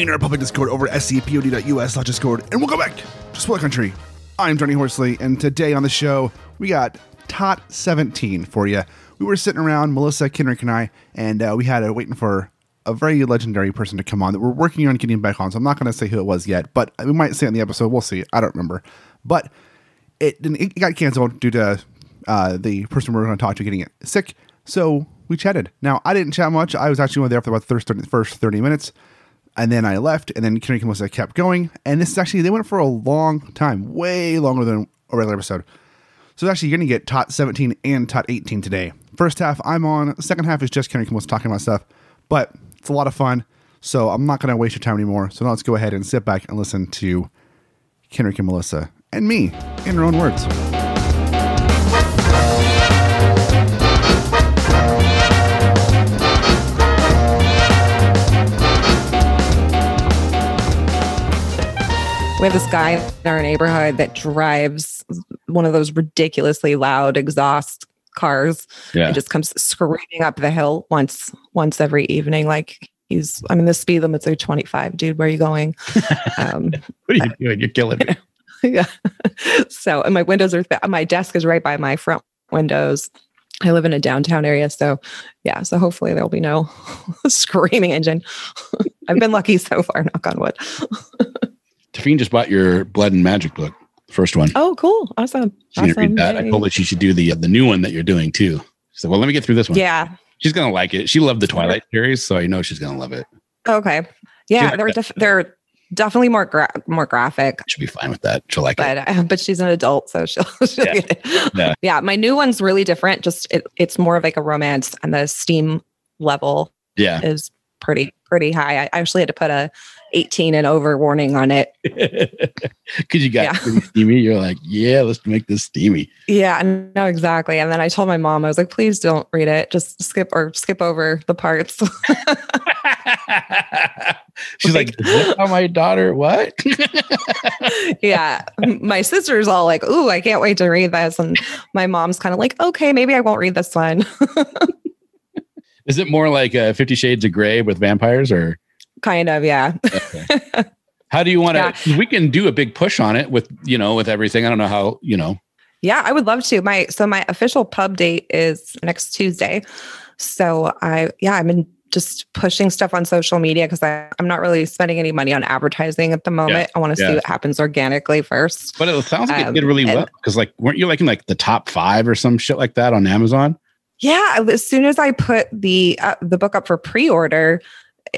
Join our public Discord over at scpod.us Discord, and we'll go back to Spoiler Country. I'm Johnny Horsley, and today on the show, we got Tot 17 for you. We were sitting around, Melissa, Kenric, and I, and uh, we had a waiting for a very legendary person to come on that we're working on getting back on. So I'm not going to say who it was yet, but we might say it in the episode. We'll see. I don't remember. But it, it got canceled due to uh, the person we are going to talk to getting sick. So we chatted. Now, I didn't chat much. I was actually only there for about the first 30 minutes and then I left, and then Kenric and Melissa kept going. And this is actually they went for a long time, way longer than a regular episode. So actually, you're gonna get Tot 17 and Tot 18 today. First half I'm on. Second half is just Kenric and Melissa talking about stuff, but it's a lot of fun. So I'm not gonna waste your time anymore. So now let's go ahead and sit back and listen to Kenric and Melissa and me in their own words. We have this guy in our neighborhood that drives one of those ridiculously loud exhaust cars yeah. and just comes screaming up the hill once once every evening. Like he's i mean the speed limit's like 25 dude. Where are you going? Um, what are you doing? You're killing me. Yeah. So and my windows are th- my desk is right by my front windows. I live in a downtown area so yeah. So hopefully there'll be no screaming engine. I've been lucky so far knock on wood Tafine just bought your Blood and Magic book, the first one. Oh, cool! Awesome. She awesome. read that. Yay. I told her she should do the uh, the new one that you're doing too. She said, "Well, let me get through this one." Yeah, she's gonna like it. She loved the Twilight series, so I know she's gonna love it. Okay. Yeah, they're def- they're definitely more gra- more graphic. She'll be fine with that. She'll like but, it. Uh, but she's an adult, so she'll, she'll yeah. get it. Yeah. yeah, my new one's really different. Just it, it's more of like a romance, and the steam level yeah is pretty pretty high. I actually had to put a 18 and over warning on it. Because you got yeah. steamy. You're like, yeah, let's make this steamy. Yeah, no, exactly. And then I told my mom, I was like, please don't read it. Just skip or skip over the parts. She's like, like oh, my daughter, what? yeah. My sister's all like, ooh, I can't wait to read this. And my mom's kind of like, okay, maybe I won't read this one. Is it more like uh, Fifty Shades of Grey with vampires or? Kind of, yeah. okay. How do you want to? Yeah. We can do a big push on it with you know with everything. I don't know how you know. Yeah, I would love to. My so my official pub date is next Tuesday. So I yeah, I've been just pushing stuff on social media because I'm not really spending any money on advertising at the moment. Yeah, I want to yeah. see what happens organically first. But it sounds like um, it did really well because like weren't you like in like the top five or some shit like that on Amazon? Yeah, as soon as I put the uh, the book up for pre-order,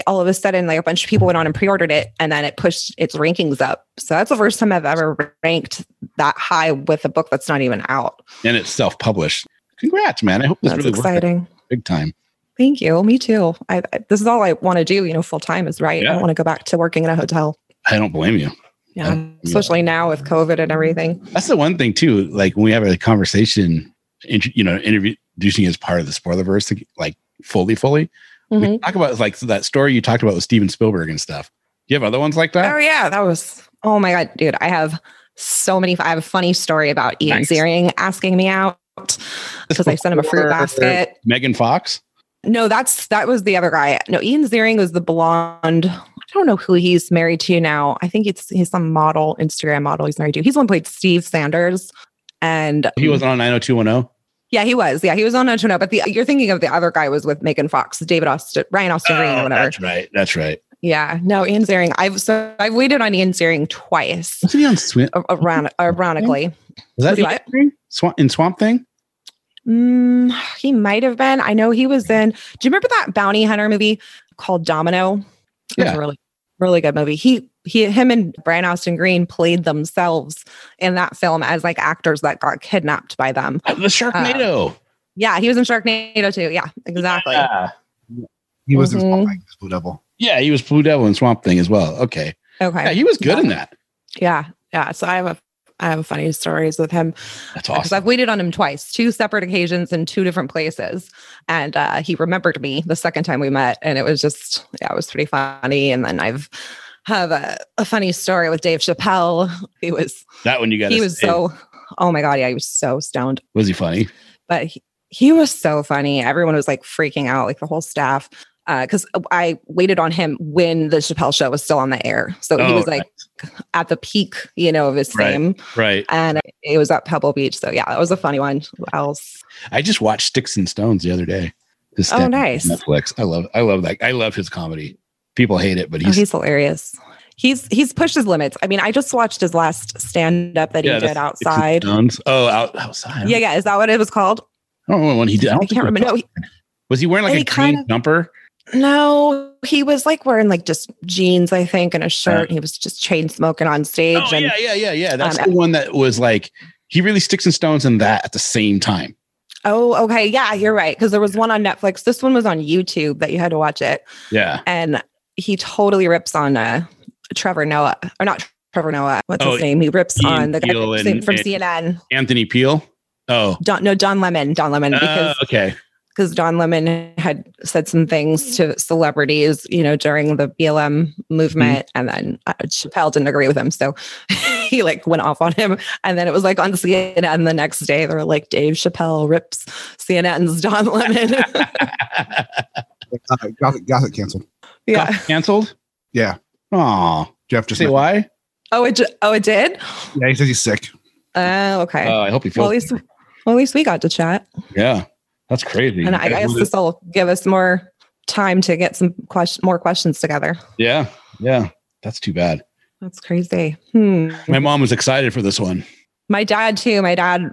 all of a sudden like a bunch of people went on and pre-ordered it and then it pushed its rankings up. So that's the first time i've ever ranked that high with a book that's not even out. And it's self-published. Congrats man. I hope this that's really exciting. big time. Thank you. Me too. I, I this is all i want to do you know full time is right yeah. i want to go back to working in a hotel. I don't blame you. Yeah I, especially now with covid and everything. That's the one thing too like when we have a conversation you know introducing as part of the spoilerverse like fully fully Mm-hmm. We talk about like that story you talked about with Steven Spielberg and stuff. Do you have other ones like that? Oh yeah, that was. Oh my god, dude! I have so many. I have a funny story about Ian nice. Ziering asking me out because I sent him a fruit basket. Megan Fox. No, that's that was the other guy. No, Ian Ziering was the blonde. I don't know who he's married to now. I think it's he's some model, Instagram model he's married to. He's the one played Steve Sanders. And he wasn't on 90210. Yeah, he was. Yeah, he was on No No. But the you're thinking of the other guy was with Megan Fox, David Austin, Ryan Austin Green, or Oh, whatever. That's right. That's right. Yeah, no, Ian Ziering. I've so I've waited on Ian Ziering twice. Wasn't he on Swamp? a- Around, ironically, Was that Was he what? Thing? Swamp in Swamp Thing? Mm, he might have been. I know he was in. Do you remember that bounty hunter movie called Domino? It was Yeah. a really, really good movie. He he him and Brian Austin Green played themselves in that film as like actors that got kidnapped by them. Uh, The Sharknado. Yeah, he was in Sharknado too. Yeah, exactly. Yeah. He was in Mhm. Swamp Thing, Blue Devil. Yeah, he was Blue Devil in Swamp Thing as well. Okay. Okay. Yeah, he was good in that. Yeah, yeah. So I have a I have funny stories with him That's because awesome. I've waited on him twice, two separate occasions in two different places, and uh, he remembered me the second time we met, and it was just yeah, it was pretty funny. And then I've have a, a funny story with Dave Chappelle. He was That one you got. he was so oh my god, yeah, he was so stoned, Was he funny? but he, he was so funny. Everyone was like freaking out, like the whole staff. Uh, because I waited on him when the Chappelle show was still on the air, so he Oh, was like at the peak, you know, of his Right. fame Right. and it was at Pebble Beach. So yeah, that was a funny one. Who else? I just watched Sticks and Stones the other day. Oh, nice. Netflix. I love. I love that. I love his comedy. People hate it, but Oh, he's, he's hilarious. He's he's pushed his limits. I mean, I just watched his last stand up that Yeah, he did outside. Oh, out, outside. Yeah, yeah. Is that what it was called? I don't know when he did. I, don't I can't remember. No, he, Was he wearing like a green of- jumper? no, he was like wearing like just jeans, I think, and a shirt. he was just chain smoking on stage. Uh. Oh and yeah, yeah, yeah, yeah. That's um, the one that was like he really sticks and stones in that at the same time. oh, okay, yeah, you're right. Because there was one on Netflix. This one was on YouTube that you had to watch it, Yeah. and he totally rips on uh, Trevor Noah or not Trevor Noah. What's Oh, his name? He rips Ian on the guy from, and- from and- CNN. Anthony Peel. Oh. Don, no, Don Lemon. Don Lemon, Uh, okay. because Don Lemon had said some things to celebrities, you know, during the BLM movement, Mm-hmm. and then uh, Chappelle didn't agree with him, so he like went off on him, and then it was like on CNN the next day. They were like, Dave Chappelle rips CNN's Don Lemon. Uh, got, it, got it canceled. yeah. Got canceled. Yeah. Oh. Jeff just Say met- why? Oh, it. ju- Oh, it did. Yeah, he says he's sick. Oh, okay. Oh, I hope he well, feels. at least, well, at least we got to chat, yeah. That's crazy. and I guess this will give us more time to get some question, more questions together. yeah. Yeah. That's too bad. That's crazy. Hmm. My mom was excited for this one. My dad too. My dad uh,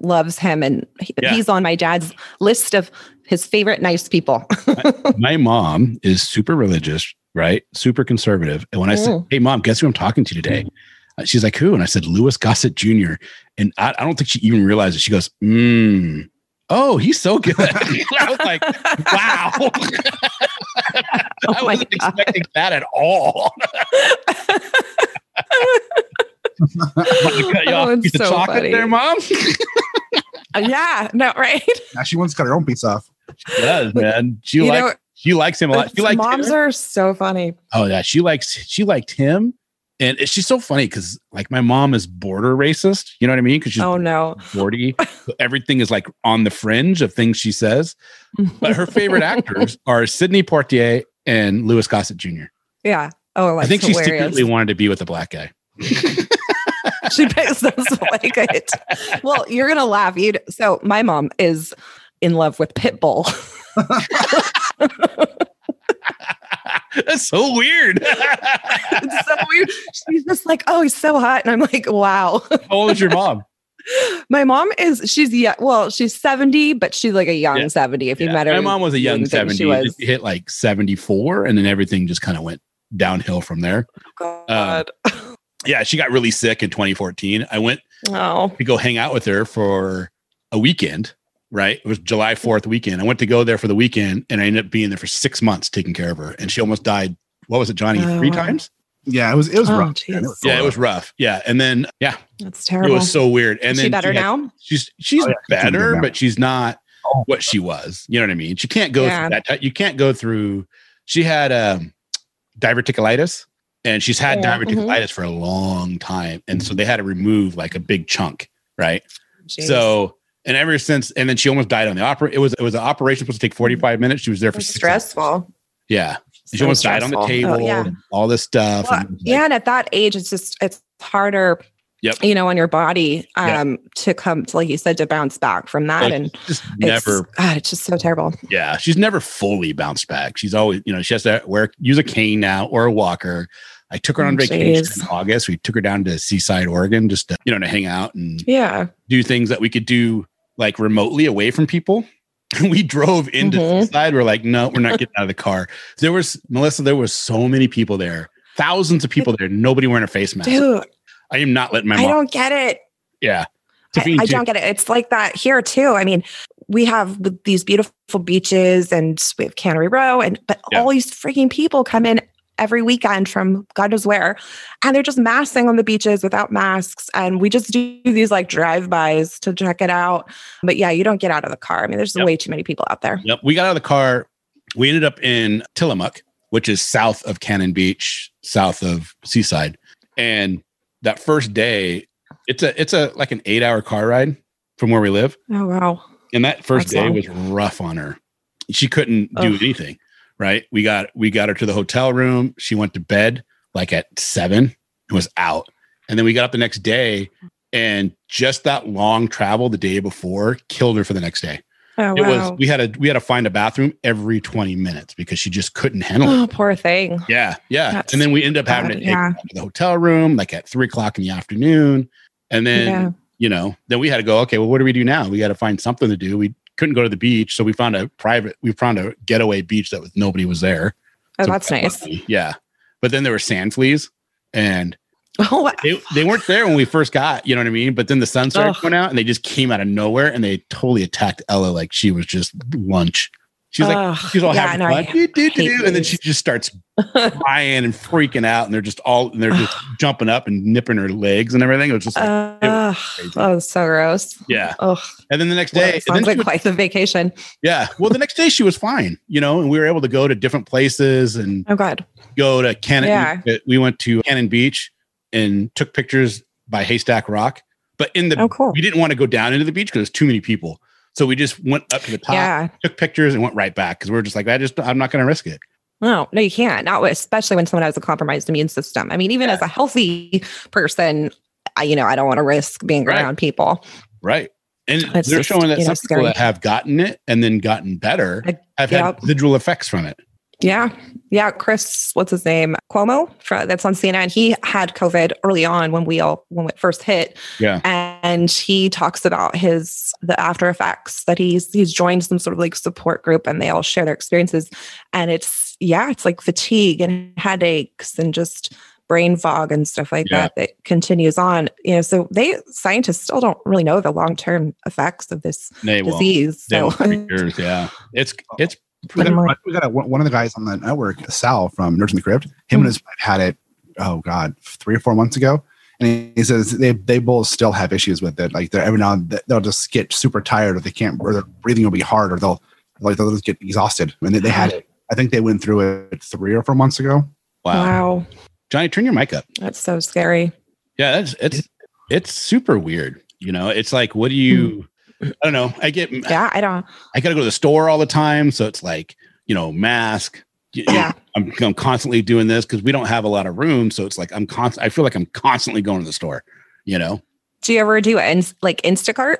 loves him, and he- Yeah. he's on my dad's list of his favorite nice people. My mom is super religious, right? Super conservative. And when I said, Mm. Hey, mom, guess who I'm talking to today? Uh, She's like, Who? And I said, Louis Gossett Jr. And I, I don't think she even realized it. She goes, Mm, oh, he's so good. I was like, Wow. Oh I wasn't God. expecting that at all. Cut you Oh, off a it's piece of so chocolate funny. there, mom. yeah, no, right. Now she wants to cut her own piece off. She does, man. She You likes know, she likes him a lot. She likes moms him. are so funny. Oh yeah, she likes she liked him, and she's so funny because like my mom is border racist. You know what I mean? Because she's Oh no. forty, so everything is like on the fringe of things she says. But her favorite actors are Sidney Poitier and Louis Gossett Jr. Yeah. Oh, I think that's she secretly wanted to be with a black guy. She picks those like it. Well, you're gonna laugh. You so my mom is in love with Pitbull. That's so weird. it's so weird. She's just like, oh, he's so hot, and I'm like, wow. How old is your mom? My mom is she's yeah, well, she's 70, but she's like a young Yeah. 70. If you met her, My mom was a young 70. She was. She hit like 74, and then everything just kind of went downhill from there. Oh, God. Um, Yeah, she got really sick in 2014. I went oh, to go hang out with her for a weekend, right? It was July 4th weekend. I went to go there for the weekend and I ended up being there for six months taking care of her. And she almost died. What was it, Johnny? Oh, Three wow. times? Yeah, it was it was Oh, rough. jeez. It was Yeah, it was rough. Yeah. And then, yeah, that's terrible. it was so weird. And Is then she better had- now? She's, she's Oh, yeah, better, good but she's not Oh. what she was. You know what I mean? She can't go Yeah. through that. You can't go through, she had um, diverticulitis and she's had Yeah, diverticulitis for a long time. And so they had to remove like a big chunk, right? Jeez. So, and ever since, and then she almost died on the opera. It was it was an operation supposed to take forty five minutes. She was there for six hours. stressful. Yeah, she So almost died on the table. Oh, yeah. all this stuff. Well, and like- yeah, and at that age, it's just it's harder Yep. you know, on your body um to come to like you said to bounce back from that. Like, and just it's, never God, it's just so terrible. Yeah, she's never fully bounced back. She's always, you know, she has to wear use a cane now or a walker. I took her on Oh, vacation in August. We took her down to Seaside, Oregon, just to, you know, to hang out and Yeah. do things that we could do like remotely away from people. we drove into Mhm. Seaside. We're like, no, we're not getting out of the car. There was Melissa. There was so many people there, thousands of people there. Nobody wearing a face mask. Dude, I am not letting my I mom. don't get it. yeah, I, I don't get it. It's like that here too. I mean, we have these beautiful beaches and we have Cannery Row, and but Yeah. all these freaking people come in every weekend from God knows where, and they're just massing on the beaches without masks. And we just do these like drive-bys to check it out. But yeah, you don't get out of the car. I mean, there's Yep. way too many people out there. Yep. We got out of the car. We ended up in Tillamook, which is south of Cannon Beach, south of Seaside. And that first day, it's a it's a like an eight hour car ride from where we live. Oh wow. And that first That's day long. was rough on her. She couldn't do anything. Right. We got we got her to the hotel room. She went to bed like at seven and was out. And then we got up the next day and just that long travel the day before killed her for the next day Oh it wow. was we had to we had to find a bathroom every 20 minutes because she just couldn't handle it oh, poor thing. yeah yeah That's and then we ended up having bad, to take yeah. her to the hotel room like at three o'clock in the afternoon and then Yeah. you know then we had to go okay well what do we do now we got to find something to do we couldn't go to the beach so we found a private we found a getaway beach that was nobody was there Oh, So that's nice. yeah but then there were sand fleas and Oh, wow. they, they weren't there when we first got, you know what I mean? But then the sun started Ugh. going out and they just came out of nowhere and they totally attacked Ella like she was just lunch. She's like, Ugh. she's all Yeah, having no, fun. Do, do, do, do. And then she just starts crying and freaking out and they're just all, and they're just jumping up and nipping her legs and everything. It was just like, Uh, crazy. oh, so gross. yeah. Oh, And then the next well, day, it sounds like would- quite the vacation. yeah. Well, the next day she was fine, you know, and we were able to go to different places and Oh, God. go to Cannon. Yeah. We went to Cannon Beach and took pictures by Haystack Rock. But in the Oh, cool. we didn't want to go down into the beach because there's too many people. So we just went up to the top, Yeah. took pictures, and went right back because we are just like, I just I'm not going to risk it. No, no, you can't. Not especially when someone has a compromised immune system. I mean, even Yeah. as a healthy person, I, you know, I don't want to risk being Right. around people. Right. And It's they're just, showing that you know, some people scary. that have gotten it and then gotten better have yep. had residual effects from it. Yeah. Yeah. Chris, what's his name? Cuomo that's on CNN. He had COVID early on when we all, when it first hit. Yeah. And he talks about his, the after effects that he's, he's joined some sort of like support group and they all share their experiences. And it's, yeah, it's like fatigue and headaches and just brain fog and stuff like Yeah. that that continues on. You know, so they, scientists still don't really know the long term effects of this They disease. They So, years. Yeah. It's it's We got, I'm we got a, one of the guys on the network, Sal from Nerds in the Crypt. Him Mhm. and his wife had it. Oh God, three or four months ago, and he, he says they they both still have issues with it. Like they're every now and then they'll just get super tired, or they can't, or their breathing will be hard, or they'll like they'll just get exhausted. And they, they had it. I think they went through it three or four months ago. wow. wow. Johnny, turn your mic up. That's so scary. Yeah, that's it's it's super weird. You know, it's like, what do you? I don't know. I get. Yeah. I don't, I got to go to the store all the time, so it's like you know, mask. Y- Yeah. I'm, I'm constantly doing this because we don't have a lot of room, so it's like I'm constant. I feel like I'm constantly going to the store. You know. Do you ever do it like Instacart?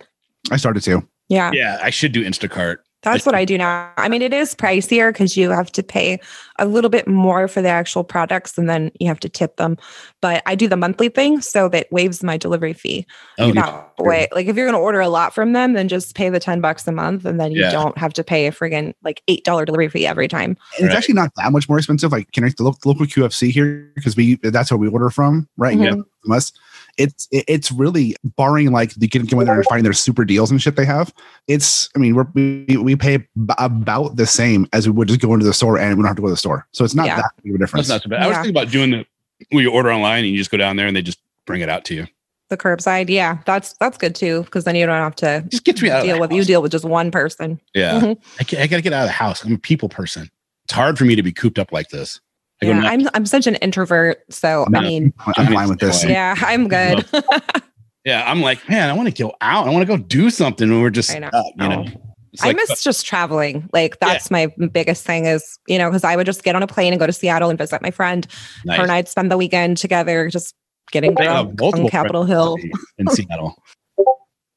I started to. Yeah, Yeah, I should do Instacart. That's what I do now. I mean, it is pricier because you have to pay a little bit more for the actual products and then you have to tip them. But I do the monthly thing so that waives my delivery fee. Oh, that way, like if you're going to order a lot from them, then just pay the 10 bucks a month and then you Yeah. don't have to pay a friggin' like $8 delivery fee every time. It's Right. actually not that much more expensive. Like connect the, lo- the local QFC here because we that's where we order from, right? Mhm. You know, us. It's it's really barring like the getting going there and finding their super deals and shit they have. It's I mean we're, we we pay b- about the same as we would just go into the store and we don't have to go to the store. So it's not Yeah. that big of a difference. That's not so bad. I was thinking about doing the where you order online and you just go down there and they just bring it out to you. The curbside, yeah, that's that's good too because then you don't have to Just get me out deal with house. you deal with just one person. Yeah, Mhm. I, I got to get out of the house. I'm a people person. It's hard for me to be cooped up like this. I go Yeah, nuts. I'm I'm such an introvert, so No. I mean, I'm fine with this. yeah, I'm good. yeah, I'm like, man, I want to go out. I want to go do something. And we're just, I know. stuck, you know. Oh. It's I like, miss just traveling. Like that's my biggest thing is, you know, because I would just get on a plane and go to Seattle and visit my friend. nice. Her and I'd spend the weekend together, just getting drunk on Capitol Hill in Seattle.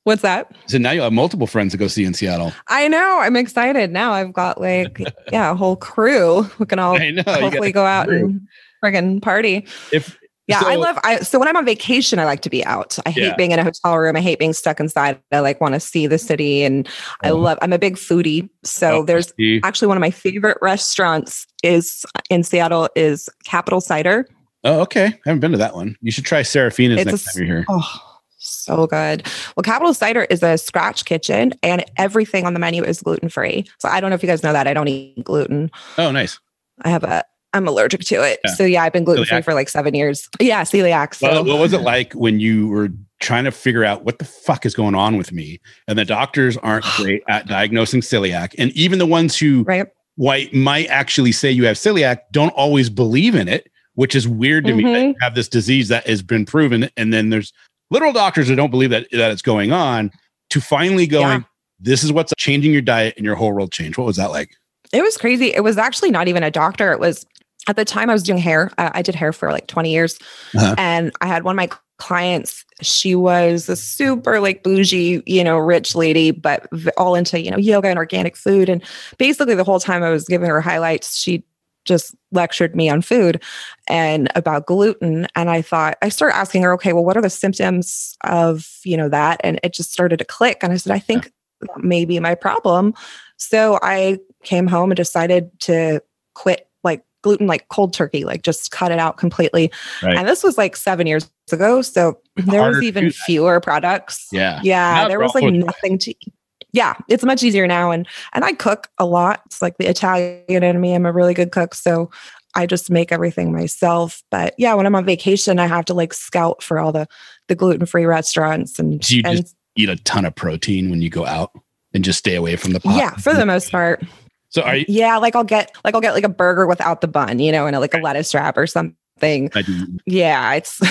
What's that? So now you have multiple friends to go see in Seattle. I know. I'm excited. Now I've got like, yeah, a whole crew. We can all hopefully go out and friggin' party. If yeah, so, I love I so when I'm on vacation, I like to be out. I hate being in a hotel room. I hate being stuck inside. I like want to see the city and I uh-huh. love I'm a big foodie. So oh, there's actually one of my favorite restaurants is in Seattle is Capitol Cider. Oh, okay. I haven't been to that one. You should try Serafina's it's next a, time you're here. Oh, so good. Well, Capitol Cider is a scratch kitchen and everything on the menu is gluten free. So I don't know if you guys know that. I don't eat gluten. Oh, nice. I have a I'm allergic to it. Yeah. So yeah, I've been gluten free for like seven years. Yeah, celiac. So. Well, what was it like when you were trying to figure out what the fuck is going on with me? And the doctors aren't great at diagnosing celiac, and even the ones who right. White might actually say you have celiac don't always believe in it, which is weird to mm-hmm. me that you have this disease that has been proven, and then there's literal doctors that don't believe that that it's going on. To finally going, yeah. this is what's changing your diet and your whole world change. What was that like? It was crazy. It was actually not even a doctor. It was at the time I was doing hair. Uh, I did hair for like 20 years. Uh-huh. And I had one of my clients, she was a super like bougie, you know, rich lady, but all into, you know, yoga and organic food. And basically the whole time I was giving her highlights, she just lectured me on food and about gluten and i thought i started asking her okay well what are the symptoms of you know that and it just started to click and i said i think yeah. maybe my problem so i came home and decided to quit like gluten like cold turkey, like just cut it out completely. Right. And this was like seven years ago. So there Harder was even fewer products. Yeah. Yeah. Not there was like nothing to eat. Yeah, it's much easier now. And and I cook a lot. It's like the Italian in me. I'm a really good cook. So I just make everything myself. But yeah, when I'm on vacation, I have to like scout for all the the gluten free restaurants and Do you and, just eat a ton of protein when you go out and just stay away from the pot? Yeah, for the most part. So are you? Yeah, like I'll get like I'll get like a burger without the bun, you know, and a, like a lettuce wrap or something. I do. Yeah, it's.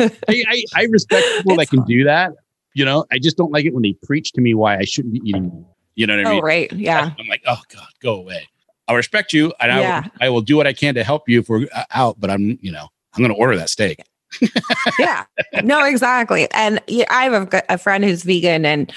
I, I, I respect people that can fun. do that. You know, I just don't like it when they preach to me why I shouldn't be eating. You know what I mean? oh, mean? right. Yeah. I'm like, oh god, go away. I respect you, and yeah. I, I will do what I can to help you if we're uh, out. But I'm, you know, I'm going to order that steak. yeah. No, exactly. And yeah, I have a, a friend who's vegan, and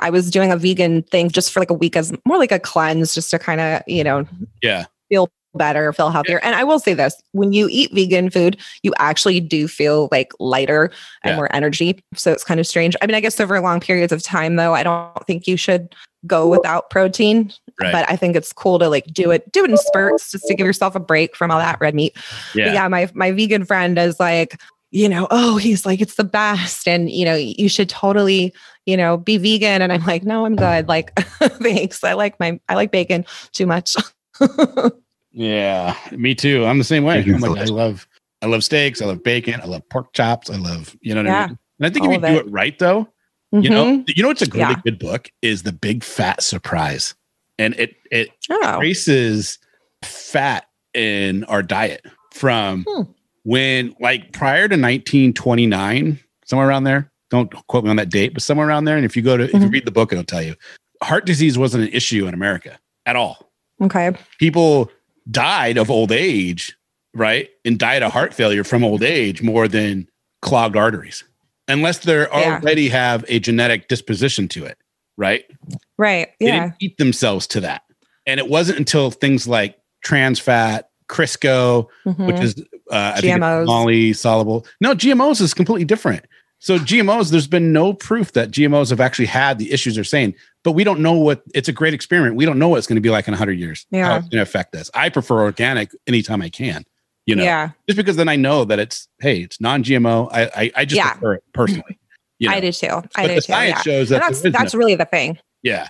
I was doing a vegan thing just for like a week as more like a cleanse, just to kind of, you know, yeah, feel better, feel healthier. And I will say this when you eat vegan food, you actually do feel like lighter and yeah. more energy. So it's kind of strange. I mean, I guess over long periods of time, though, I don't think you should go without protein. Right. But I think it's cool to like do it, do it in spurts just to give yourself a break from all that red meat. Yeah. But yeah, my my vegan friend is like, you know, oh, he's like, it's the best. And, you know, you should totally, you know, be vegan. And I'm like, no, I'm good. Like, thanks. I like my, I like bacon too much. yeah, me too. I'm the same way. I'm like, I love, I love steaks. I love bacon. I love pork chops. I love, you know what yeah, I mean? And I think if you do it. it right though, mm-hmm. you know, mm-hmm. you know, it's a really yeah. good book is the big fat surprise. And it, it oh. traces fat in our diet from, hmm when like prior to 1929, somewhere around there, don't quote me on that date, but somewhere around there. And if you go to, mm-hmm. if you mm-hmm. read the book, it'll tell you heart disease wasn't an issue in America at all. Okay. People died of old age, right? And died of heart failure from old age more than clogged arteries, unless they yeah. already have a genetic disposition to it, right? Right. Yeah. They didn't eat themselves to that. And it wasn't until things like trans fat, Crisco, mm-hmm. which is uh, I GMOs. Molly soluble. No, GMOs is completely different. So GMOs, there's been no proof that GMOs have actually had the issues they're saying, but we don't know what. It's a great experiment. We don't know what it's going to be like in 100 years. Yeah, how it's going to affect us. I prefer organic anytime I can. You know, yeah, just because then I know that it's hey, it's non-GMO. I I, I just yeah. prefer it personally. You know? I do too. I but do the too. Science yeah. shows that that's that's no. really the thing. Yeah.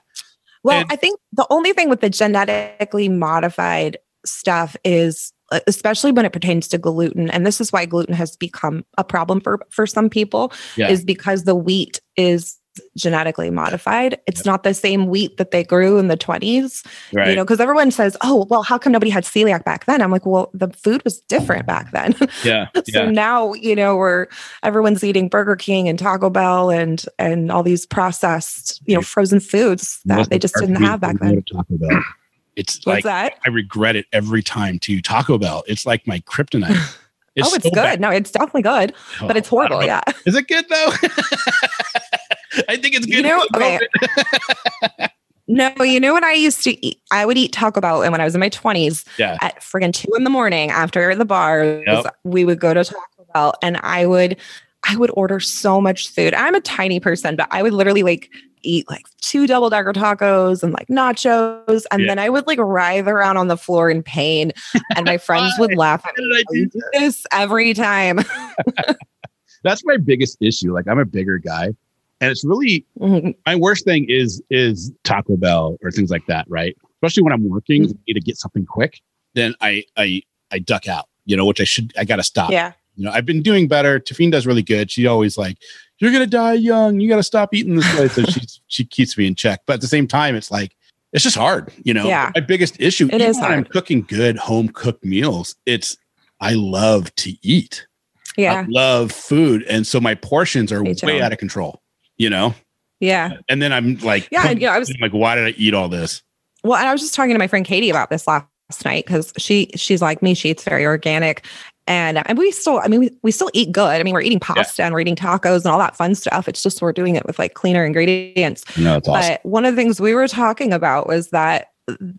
Well, and, I think the only thing with the genetically modified stuff is especially when it pertains to gluten and this is why gluten has become a problem for for some people yeah. is because the wheat is genetically modified. It's not the same wheat that they grew in the 20s right. you know because everyone says oh well how come nobody had celiac back then? I'm like well the food was different back then. Yeah so yeah. now you know we're everyone's eating burger king and taco bell and and all these processed you know frozen foods that they just didn't have back then it's What's like that? I regret it every time to Taco Bell. It's like my kryptonite. oh, it's so good. Bad. No, it's definitely good, oh, but it's horrible. Yeah. Is it good though? I think it's good. You know, okay. no, you know what I used to eat? I would eat Taco Bell, and when I was in my twenties, yeah. at friggin' two in the morning after the bars, yep. we would go to Taco Bell, and I would, I would order so much food. I'm a tiny person, but I would literally like eat like two double decker tacos and like nachos. And yeah. then I would like writhe around on the floor in pain. And my friends would laugh at me. I do this every time. That's my biggest issue. Like I'm a bigger guy. And it's really mm-hmm. my worst thing is is Taco Bell or things like that, right? Especially when I'm working mm-hmm. need to get something quick, then I I I duck out, you know, which I should I gotta stop. Yeah. You know, I've been doing better. Tafine does really good. She always like, you're gonna die young. You got to stop eating this way. So she she keeps me in check. But at the same time, it's like it's just hard. You know, yeah. my biggest issue it is when hard. I'm cooking good home cooked meals. It's I love to eat. Yeah, I love food, and so my portions are way out of control. You know. Yeah. And then I'm like, yeah, you know, I was like, why did I eat all this? Well, and I was just talking to my friend Katie about this last night because she she's like me she eats very organic and uh, and we still i mean we, we still eat good i mean we're eating pasta yeah. and we're eating tacos and all that fun stuff it's just we're doing it with like cleaner ingredients no, it's awesome. but one of the things we were talking about was that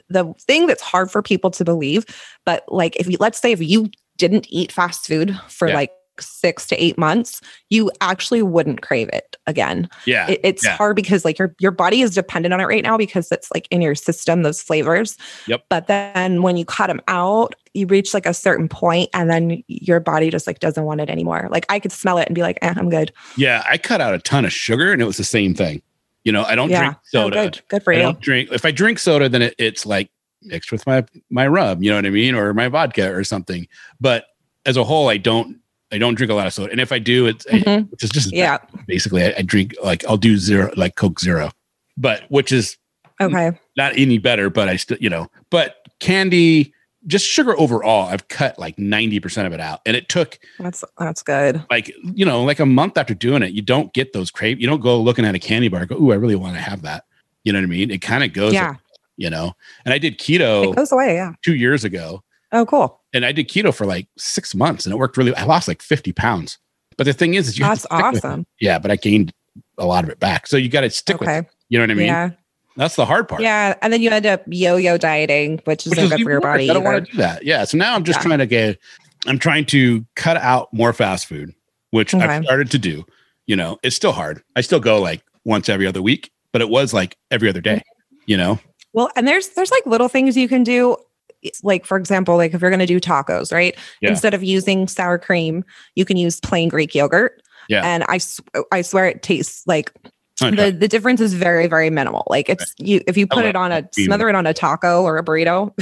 the thing that's hard for people to believe but like if you let's say if you didn't eat fast food for yeah. like six to eight months, you actually wouldn't crave it again. Yeah. It, it's yeah. hard because like your your body is dependent on it right now because it's like in your system, those flavors. Yep. But then when you cut them out, you reach like a certain point and then your body just like doesn't want it anymore. Like I could smell it and be like, eh, I'm good. Yeah. I cut out a ton of sugar and it was the same thing. You know, I don't yeah. drink soda. Oh, good. good for I you. don't drink if I drink soda, then it, it's like mixed with my my rub, you know what I mean? Or my vodka or something. But as a whole, I don't I don't drink a lot of soda, and if I do, it's mm-hmm. it's just yeah. Basically, I, I, drink like I'll do zero, like Coke Zero, but which is okay, not any better. But I still, you know, but candy, just sugar overall, I've cut like ninety percent of it out, and it took that's that's good. Like you know, like a month after doing it, you don't get those crave. You don't go looking at a candy bar, go, "Ooh, I really want to have that." You know what I mean? It kind of goes, yeah. You know, and I did keto. It goes away, yeah. Two years ago, Oh, cool. And I did keto for like six months and it worked really. I lost like 50 pounds. But the thing is, is you that's awesome. Yeah, but I gained a lot of it back. So you got to stick okay. with it. You know what I mean? Yeah. That's the hard part. Yeah. And then you end up yo-yo dieting, which isn't which good for your body. I don't want to do that. Yeah. So now I'm just yeah. trying to get I'm trying to cut out more fast food, which okay. I've started to do. You know, it's still hard. I still go like once every other week, but it was like every other day, mm-hmm. you know? Well, and there's there's like little things you can do like for example like if you're going to do tacos right? Yeah. instead of using sour cream you can use plain greek yogurt. Yeah. And i i swear it tastes like okay. the the difference is very very minimal. Like it's you if you put it on a smother it on a taco or a burrito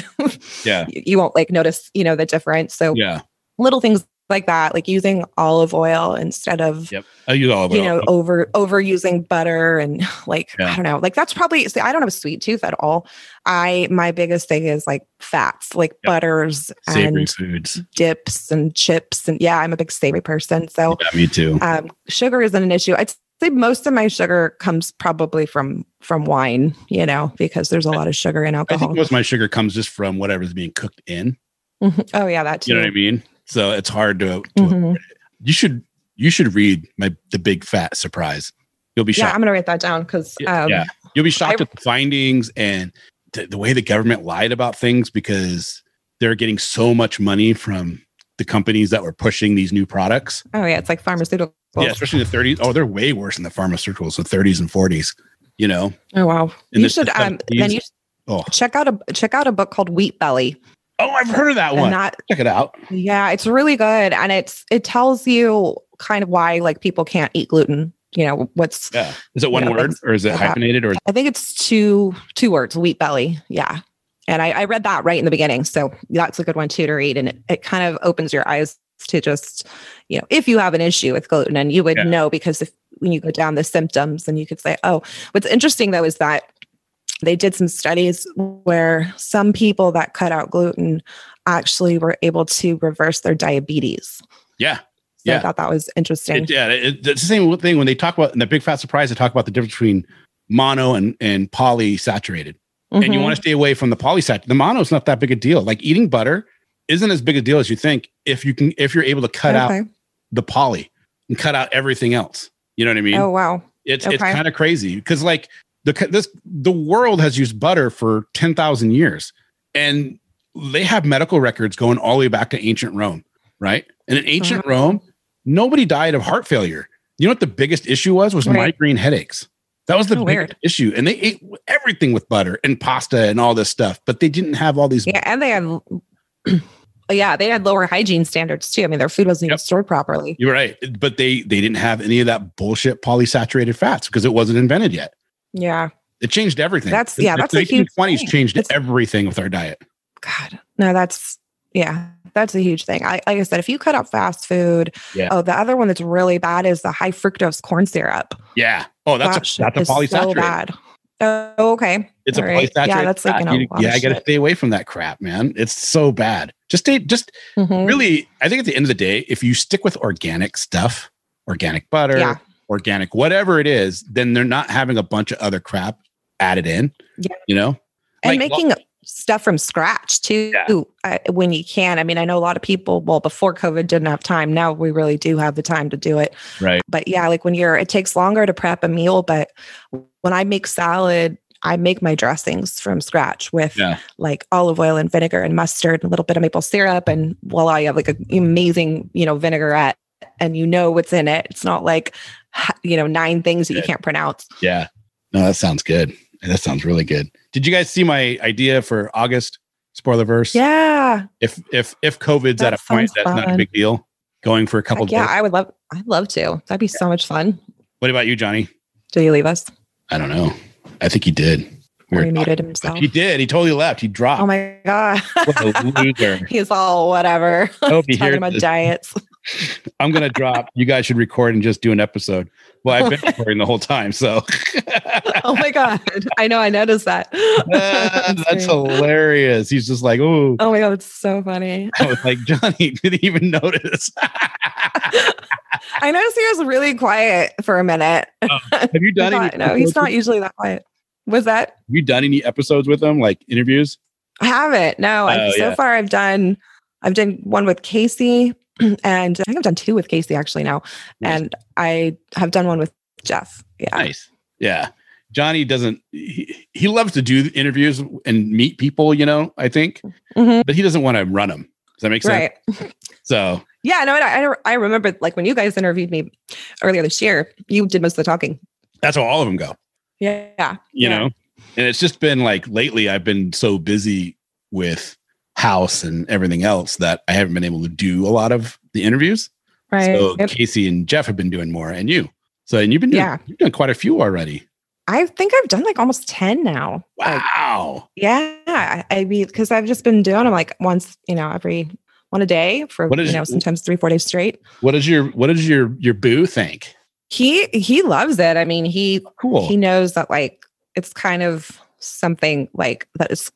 yeah. you, you won't like notice you know the difference. So yeah. little things like that, like using olive oil instead of yep. I use olive you know, over over using butter and like yeah. I don't know. Like that's probably see, I don't have a sweet tooth at all. I my biggest thing is like fats, like yep. butters savory and foods, dips and chips. And yeah, I'm a big savory person. So yeah, me too. Um, sugar isn't an issue. I'd say most of my sugar comes probably from from wine, you know, because there's a lot of sugar in alcohol. I think most of my sugar comes just from whatever's being cooked in. Mm-hmm. Oh yeah, that too. You know what I mean? So it's hard to. to mm-hmm. You should you should read my the big fat surprise. You'll be shocked. Yeah, I'm gonna write that down because um, yeah, you'll be shocked I, at the findings and the, the way the government lied about things because they're getting so much money from the companies that were pushing these new products. Oh yeah, it's like pharmaceuticals. Yeah, especially the 30s. Oh, they're way worse than the pharmaceuticals, the 30s and 40s. You know. Oh wow. And you should um then you oh. check out a check out a book called Wheat Belly. Oh, I've heard of that one. That, Check it out. Yeah, it's really good, and it's it tells you kind of why like people can't eat gluten. You know what's yeah? Is it one know, word or is it hyphenated or? I think it's two two words. Wheat belly. Yeah, and I, I read that right in the beginning, so that's a good one too to read, and it, it kind of opens your eyes to just you know if you have an issue with gluten and you would yeah. know because if when you go down the symptoms then you could say oh what's interesting though is that they did some studies where some people that cut out gluten actually were able to reverse their diabetes. Yeah. So yeah. I thought that was interesting. It, yeah. It, it's the same thing when they talk about in the big fat surprise, they talk about the difference between mono and, and polysaturated. Mm-hmm. And you mm-hmm. want to stay away from the polysaturated. The mono is not that big a deal. Like eating butter isn't as big a deal as you think if you can if you're able to cut okay. out the poly and cut out everything else. You know what I mean? Oh wow. It's okay. it's kind of crazy because like the this the world has used butter for 10,000 years and they have medical records going all the way back to ancient Rome, right? And in ancient uh-huh. Rome, nobody died of heart failure. You know what the biggest issue was? Was right. migraine headaches. That was the oh, biggest weird. issue. And they ate everything with butter and pasta and all this stuff, but they didn't have all these. Yeah, and they had yeah, they had lower hygiene standards too. I mean, their food wasn't yep. even stored properly. You're right, but they they didn't have any of that bullshit polysaturated fats because it wasn't invented yet. Yeah, it changed everything. That's yeah, that's the 1920s changed it's, everything with our diet. God, no, that's yeah, that's a huge thing. I, like I said, if you cut out fast food, yeah. oh, the other one that's really bad is the high fructose corn syrup. Yeah. Oh, that's that a, that's a polysaturated. So bad. Oh, okay. It's All a right. polysaturated. Yeah, that's like you yeah. I got to stay away from that crap, man. It's so bad. Just stay. Just mm-hmm. really. I think at the end of the day, if you stick with organic stuff, organic butter, yeah. Organic whatever it is, then they're not having a bunch of other crap added in. Yeah. You know, and like, making well, stuff from scratch too yeah. uh, when you can. I mean, I know a lot of people, well, before COVID didn't have time. Now we really do have the time to do it. Right. But yeah, like when you're, it takes longer to prep a meal. But when I make salad, I make my dressings from scratch with yeah. like olive oil and vinegar and mustard and a little bit of maple syrup. And voila, you have like an amazing, you know, vinaigrette and you know what's in it. It's not like, you know, nine things that you can't pronounce. Yeah. No, that sounds good. That sounds really good. Did you guys see my idea for August spoiler verse? Yeah. If if if COVID's that at a point, that's fun. not a big deal. Going for a couple. Heck yeah, I would love. I'd love to. That'd be yeah. so much fun. What about you, Johnny? Did he leave us? I don't know. I think he did. We he muted himself. He did. He totally left. He dropped. Oh my god. what a loser. He's all whatever. I hope he Talking about diets. I'm gonna drop. You guys should record and just do an episode. Well, I've been recording the whole time, so. oh my god! I know. I noticed that. Uh, that's hilarious. He's just like, oh. Oh my god, it's so funny. I was like, Johnny didn't even notice. I noticed he was really quiet for a minute. Oh, have you done any? No, he's not usually that quiet. Was that? Have you done any episodes with him, like interviews? I haven't. No. Oh, so yeah. far, I've done. I've done one with Casey and I think I've done two with Casey actually now, nice. and I have done one with Jeff. Yeah, nice. Yeah, Johnny doesn't. He, he loves to do interviews and meet people. You know, I think, mm-hmm. but he doesn't want to run them. Does that make sense? Right. So yeah, no, I, I remember like when you guys interviewed me earlier this year, you did most of the talking. That's how all of them go. Yeah. You yeah. know, and it's just been like lately I've been so busy with house and everything else that I haven't been able to do a lot of the interviews. Right. So yep. Casey and Jeff have been doing more and you. So and you've been doing yeah. you've done quite a few already. I think I've done like almost 10 now. Wow. Like, yeah. I mean, because I've just been doing them like once, you know, every one a day for what is, you know, sometimes three, four days straight. What does your what does your your boo think? He he loves it. I mean, he cool. he knows that like it's kind of something like that is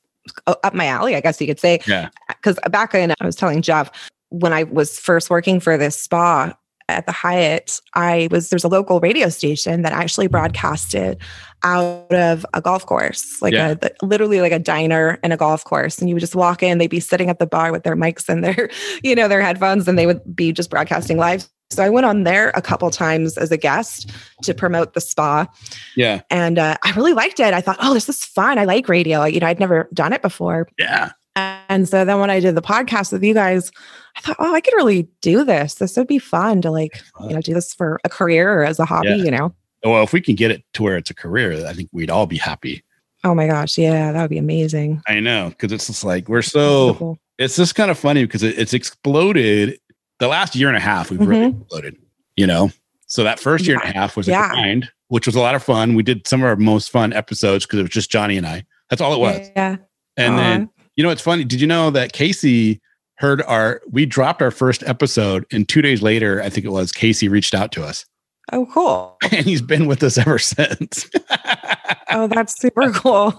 up my alley, I guess you could say. Yeah. Because back in, I was telling Jeff when I was first working for this spa at the Hyatt, I was there's a local radio station that actually broadcasted out of a golf course, like yeah. a literally like a diner and a golf course. And you would just walk in, they'd be sitting at the bar with their mics and their, you know, their headphones, and they would be just broadcasting live so I went on there a couple times as a guest to promote the spa. Yeah. And uh, I really liked it. I thought, oh, this is fun. I like radio. You know, I'd never done it before. Yeah. And so then when I did the podcast with you guys, I thought, oh, I could really do this. This would be fun to like, you know, do this for a career or as a hobby, yeah. you know? Well, if we can get it to where it's a career, I think we'd all be happy. Oh my gosh. Yeah. That would be amazing. I know. Cause it's just like, we're so, cool. it's just kind of funny because it, it's exploded the last year and a half we've mm-hmm. really exploded, you know? So that first year yeah. and a half was a yeah. grind, which was a lot of fun. We did some of our most fun episodes because it was just Johnny and I. That's all it was. Yeah. And Aww. then, you know, it's funny. Did you know that Casey heard our, we dropped our first episode and two days later, I think it was, Casey reached out to us. Oh, cool. And he's been with us ever since. oh, that's super cool.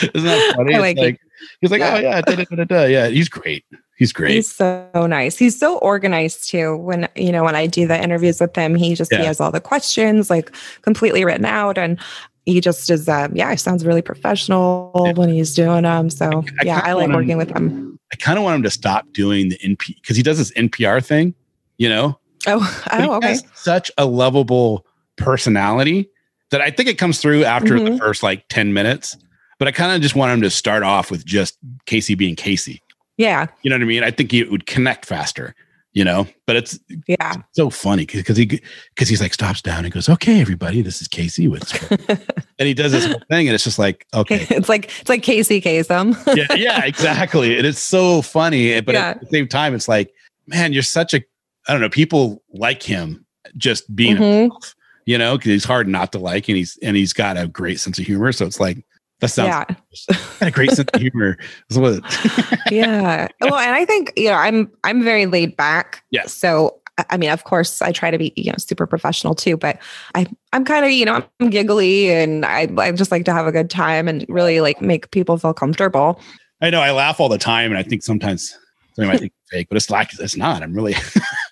Isn't that funny? Like, like he's like, oh yeah, da, da, da, yeah. He's great. He's great. He's so nice. He's so organized too. When you know, when I do the interviews with him, he just yeah. he has all the questions like completely written out. And he just is uh yeah he sounds really professional yeah. when he's doing them so I, I yeah i like working him, with him i kind of want him to stop doing the np because he does this npr thing you know oh oh okay such a lovable personality that i think it comes through after mm-hmm. the first like 10 minutes but i kind of just want him to start off with just casey being casey yeah. You know what i mean? I think it would connect faster you know? But it's yeah. so funny because he because he's like stops down and goes okay everybody this is casey with and he does this whole thing and it's just like okay. It's like it's like casey Kasem. yeah yeah exactly. And it's so funny but yeah. at the same time it's like man you're such a i don't know people like him just being mm-hmm. himself, you know? Because he's hard not to like and he's and he's got a great sense of humor. So it's like that sounds yeah. a great sense of humor. yeah. Well, and I think you know I'm I'm very laid back. Yeah. So I mean, of course, I try to be you know super professional too, but I I'm kind of you know I'm giggly and I I just like to have a good time and really like make people feel comfortable. I know I laugh all the time, and I think sometimes somebody might think fake, but it's like it's not. I'm really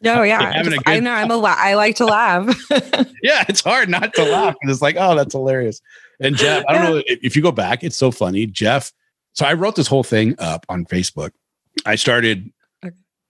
no, yeah. just, I know I'm a la- I like to laugh. yeah, it's hard not to laugh because it's like, oh, that's hilarious. And Jeff, I don't know if you go back, it's so funny. Jeff, so I wrote this whole thing up on Facebook. I started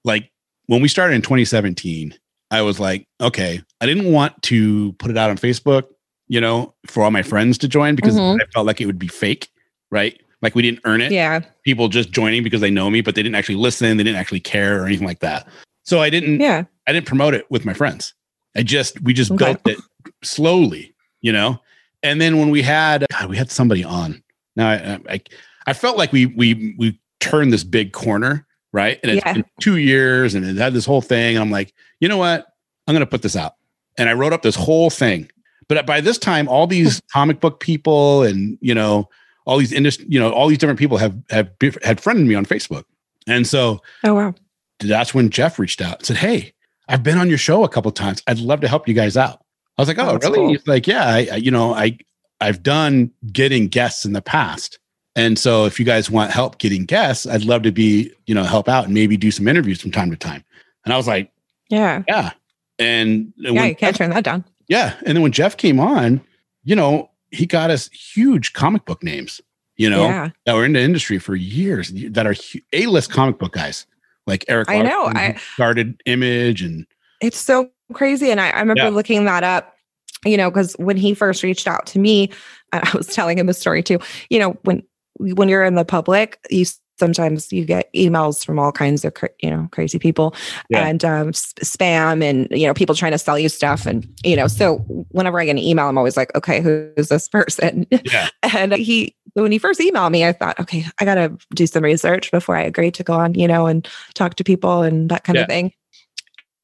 like when we started in 2017, I was like, okay, I didn't want to put it out on Facebook, you know, for all my friends to join because mm-hmm. I felt like it would be fake, right? Like we didn't earn it. Yeah. People just joining because they know me, but they didn't actually listen, they didn't actually care or anything like that. So I didn't yeah. I didn't promote it with my friends. I just we just okay. built it slowly, you know. And then when we had God, we had somebody on. Now I, I, I felt like we we we turned this big corner, right? And it's yeah. been two years, and it had this whole thing. And I'm like, you know what? I'm going to put this out. And I wrote up this whole thing. But by this time, all these comic book people and you know all these industry, you know, all these different people have have had friended me on Facebook. And so, oh wow, that's when Jeff reached out and said, "Hey, I've been on your show a couple times. I'd love to help you guys out." I was like, "Oh, oh really?" Cool. He's like, "Yeah, I, I, you know, I I've done getting guests in the past, and so if you guys want help getting guests, I'd love to be, you know, help out and maybe do some interviews from time to time." And I was like, "Yeah, yeah." And yeah, you can't Jeff, turn that down. Yeah, and then when Jeff came on, you know, he got us huge comic book names. You know, yeah. that were in the industry for years that are A-list comic book guys like Eric. I know. I started Image and it's so crazy. And I, I remember yeah. looking that up, you know, because when he first reached out to me, I was telling him a story too. You know, when when you're in the public, you sometimes you get emails from all kinds of you know crazy people yeah. and um, spam and you know people trying to sell you stuff and you know so whenever i get an email i'm always like okay who's this person yeah. and he when he first emailed me i thought okay i gotta do some research before i agree to go on you know and talk to people and that kind yeah. of thing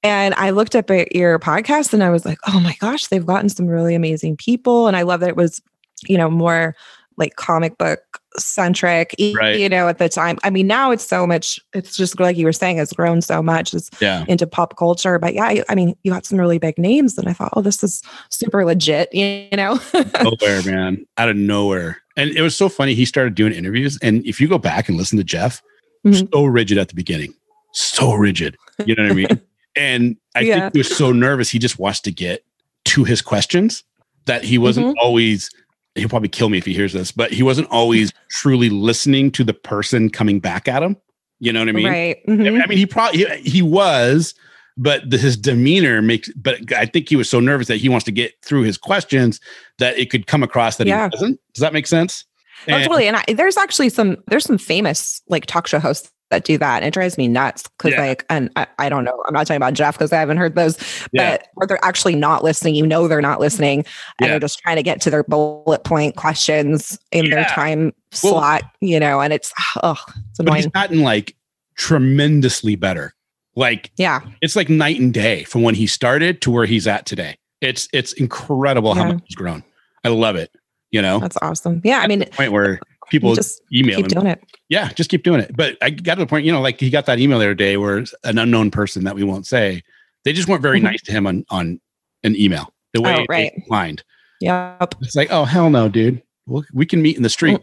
and I looked up at your podcast and I was like, oh my gosh, they've gotten some really amazing people. And I love that it was, you know, more like comic book centric, right. you know, at the time. I mean, now it's so much, it's just like you were saying, it's grown so much it's yeah. into pop culture. But yeah, I mean, you got some really big names and I thought, oh, this is super legit, you know? nowhere, man, out of nowhere. And it was so funny. He started doing interviews. And if you go back and listen to Jeff, mm-hmm. so rigid at the beginning, so rigid. You know what I mean? And I yeah. think he was so nervous. He just wants to get to his questions that he wasn't mm-hmm. always he'll probably kill me if he hears this, but he wasn't always truly listening to the person coming back at him. You know what I mean? Right. Mm-hmm. I mean, he probably he, he was, but the, his demeanor makes. But I think he was so nervous that he wants to get through his questions that it could come across that yeah. he doesn't. Does that make sense? And, totally. And I, there's actually some there's some famous like talk show hosts that do that. And it drives me nuts because, yeah. like, and I, I, don't know, I'm not talking about Jeff because I haven't heard those, yeah. but where they're actually not listening, you know, they're not listening and yeah. they're just trying to get to their bullet point questions in their time well, slot, you know, and it's, oh, it's annoying. But he's gotten like tremendously better. Like, yeah, it's like night and day from when he started to where he's at today. It's, it's incredible how much he's grown. I love it. You know, that's awesome. Yeah. I mean, point where people just email keep him. doing it. Yeah, just keep doing it. But I got to the point, you know, like he got that email the other day where an unknown person that we won't say, they just weren't very mm-hmm. nice to him on on an email. The way oh, right. they lined. Yep. It's like, oh hell no, dude. Well, we can meet in the street.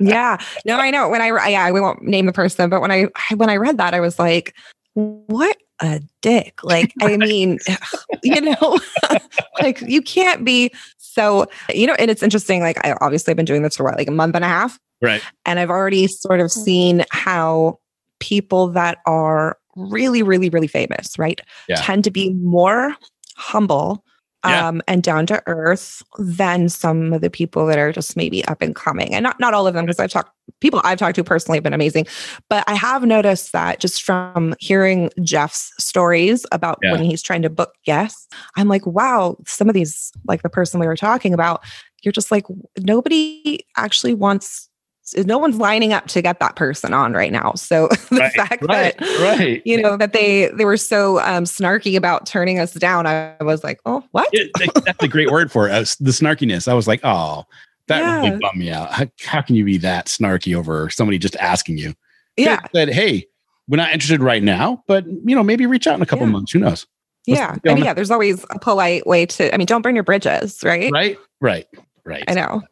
yeah. No, I know. When I yeah, we won't name the person, but when I when I read that, I was like, what a dick. Like, I mean, you know, like you can't be so, you know, and it's interesting. Like, I obviously have been doing this for what, like a month and a half? Right. And I've already sort of mm. seen how people that are really, really, really famous, right, Yeah. tend to be more humble Yeah. um, and down to earth than some of the people that are just maybe up and coming. And not not all of them, because I've talked people I've talked to personally have been amazing. But I have noticed that just from hearing Jeff's stories about Yeah. when he's trying to book guests, I'm like, wow, some of these, like the person we were talking about, you're just like, nobody actually wants no one's lining up to get that person on right now. So the Right, fact right, that right. you know that they they were so um snarky about turning us down, I was like, oh, what? It- that's a great word for it. Uh, the snarkiness. I was like, oh, that Yeah. really bummed me out. How, how can you be that snarky over somebody just asking you? yeah, Said, hey, we're not interested right now, but you know, maybe reach out in a couple Yeah. months. Who knows? Let's yeah. be I mean, yeah, there's always a polite way to I mean, don't burn your bridges, right? Right, right, right. I know.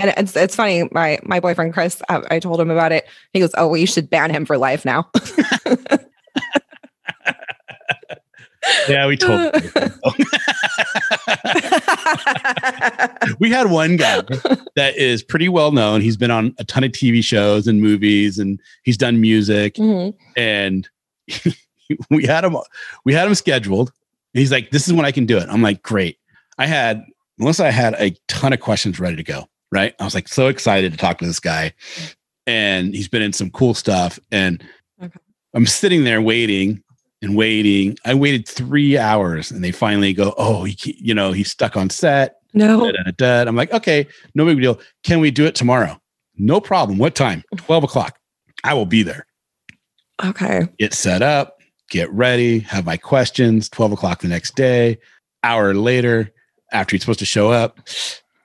And it's it's funny. My my boyfriend Chris, I, I told him about it. He goes, "Oh, well, you should ban him for life now." Yeah, we told. we had one guy that is pretty well known. He's been on a ton of TV shows and movies, and he's done music. Mhm. And we had him, we had him scheduled. He's like, "This is when I can do it." I'm like, "Great." I had unless I had a ton of questions ready to go. Right. I was like so excited to talk to this guy, and he's been in some cool stuff. And Okay. I'm sitting there waiting and waiting. I waited three hours, and they finally go, "Oh, he, you know, he's stuck on set." No. da, da, da. I'm like, okay, no big deal. Can we do it tomorrow? No problem. What time? 12 o'clock. I will be there. Okay. Get set up, get ready, have my questions. 12 o'clock the next day. Hour later, after he's supposed to show up,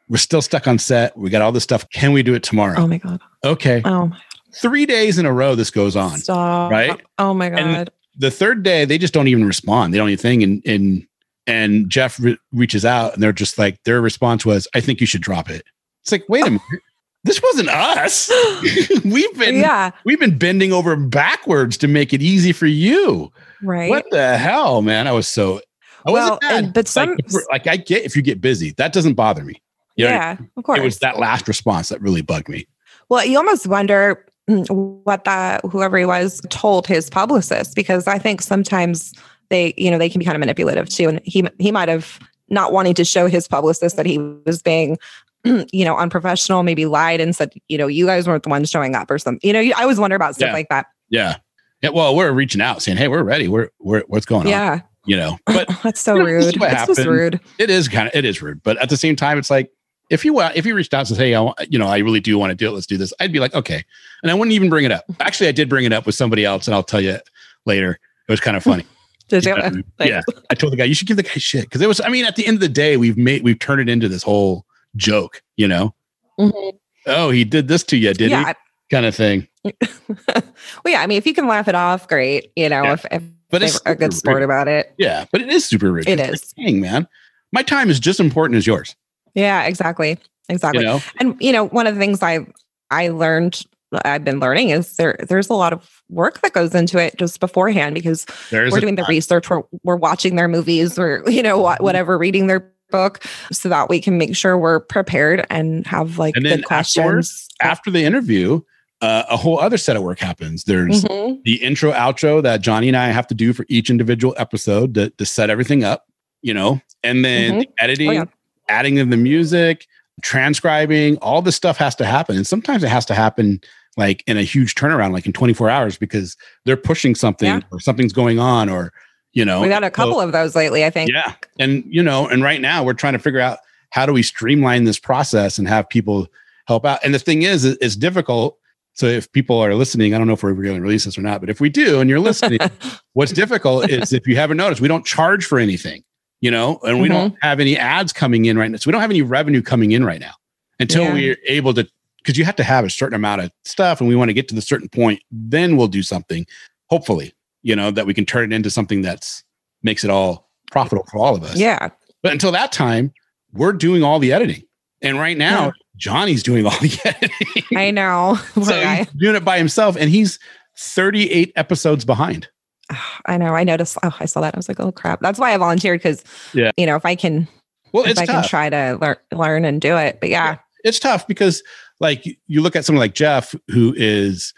we're still stuck on set. We got all this stuff. Can we do it tomorrow? Oh my god. Okay. Oh my God. Three days in a row, this goes on. Stop. right? Oh my god. And- the third day they just don't even respond they don't anything and and and jeff re- reaches out and they're just like their response was i think you should drop it it's like wait a minute this wasn't us we've been yeah. we've been bending over backwards to make it easy for you Right. what the hell man i was so i Well, and- but some- like, like i get if you get busy that doesn't bother me You know yeah. Of course. it was that last response that really bugged me Well, you almost wonder mm, what that whoever he was told his publicist because I think sometimes they, you know, they can be kind of manipulative too. And he he might have not wanting to show his publicist that he was being, you know, unprofessional, maybe lied and said, you know, you guys weren't the ones showing up or something. You know, I always wonder about stuff Yeah. like that. yeah yeah well we're reaching out saying hey we're ready we're, we're what's going on Yeah, you know but that's so You know, rude. what just rude. it is kind of it is rude but at the same time it's like if you wa- if you reached out and hey I, you know i really do want to do it let's do this i'd be like okay and i wouldn't even bring it up actually i did bring it up with somebody else and i'll tell you later it was kind of funny? Yeah, i told the guy you should give the guy shit because it was i mean at the end of the day we've made we've turned it into this whole joke you know mhm. oh he did this to you did Yeah. he kind of thing well, yeah. I mean, if you can laugh it off, great. You know, Yeah. if, if but it's a good sport rude. about it. yeah but it is super rude It It's is. dang man my time is just as important as yours Yeah, exactly. Exactly. you know And you know, one of the things I I learned I've been learning is there there's a lot of work that goes into it just beforehand because there's we're doing the research, we're we're watching their movies, or you know Mm-hmm. whatever, reading their book so that we can make sure we're prepared and have like And then questions. after the interview uh, a whole other set of work happens there's Mhm. the intro outro that Johnny and I have to do for each individual episode to, to set everything up, you know, and then the editing, Oh, yeah. Adding in the music, transcribing, all this stuff has to happen. And sometimes it has to happen like in a huge turnaround, like in 24 hours, because they're pushing something Yeah. or something's going on, or, you know, We've had a so- couple of those lately, I think. yeah. And, you know, and right now we're trying to figure out how do we streamline this process and have people help out. And the thing is, it's difficult. So if people are listening, I don't know if we're going to release this or not, but if we do and you're listening, what's difficult is if you haven't noticed, we don't charge for anything, you know, and we don't mm-hmm. have any ads coming in right now. So we don't have any revenue coming in right now until Yeah. we're able to, because you have to have a certain amount of stuff and we want to get to the certain point, then we'll do something, hopefully, you know, that we can turn it into something that's makes it all profitable for all of us. Yeah. But until that time, we're doing all the editing. And right now, Yeah. Johnny's doing all the editing. I know. So he's doing it by himself and he's 38 episodes behind. I know. I noticed. Oh, I saw that. I was like, oh crap. That's why I volunteered because, Yeah. you know, if I can, Well, if I tough. can try to learn, learn and do it. But yeah, it's tough because like you look at someone like Jeff who is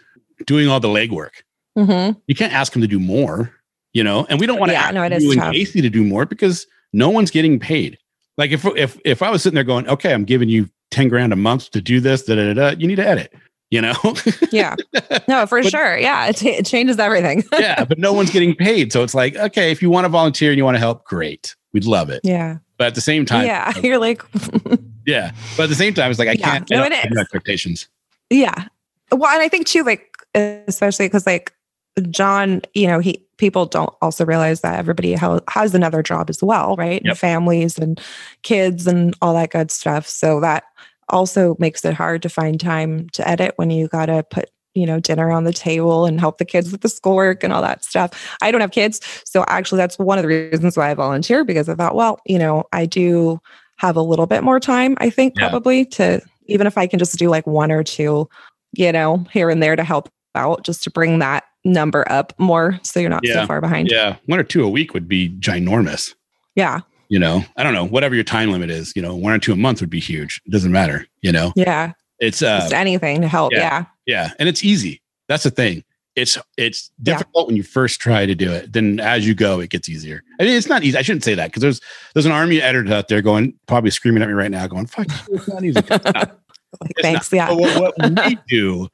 doing all the legwork. hmm You can't ask him to do more, you know. And we don't want to Yeah, ask no, it is you and tough. Casey to do more because no one's getting paid. Like if if if I was sitting there going, okay, I'm giving you ten grand a month to do this, da da, da you need to edit, you know. yeah, no, for But- sure. Yeah, it, it changes everything. yeah, but no one's getting paid, so it's like, okay, if you want to volunteer and you want to help, great, we'd love it. yeah, But at the same time, yeah. You're like, yeah. But at the same time, it's like I Yeah, can't. I no, it expectations. Yeah. Well, and I think too, like, especially because like John, you know, he people don't also realize that everybody ha- has another job as well, right? Yep. And families and kids and all that good stuff. So that also makes it hard to find time to edit when you got to put you know dinner on the table and help the kids with the schoolwork and all that stuff i don't have kids so actually that's one of the reasons why i volunteer because i thought well you know i do have a little bit more time i think Yeah. probably to even if i can just do like one or two you know, here and there to help out just to bring that number up more so you're not Yeah. so far behind. Yeah, one or two a week would be ginormous. Yeah. You know, I don't know, whatever your time limit is. You know, one or two a month would be huge. It doesn't matter. You know, Yeah. it's uh, just anything to help. yeah. Yeah. yeah, and it's easy. That's the thing. It's it's Yeah. difficult when you first try to do it. Then as you go, it gets easier. I mean, it's not easy. I shouldn't say that because there's there's an army of editors out there going probably screaming at me right now, going "fuck, it's not easy." It's not. Like, It's thanks. not. Yeah. But what, what we do,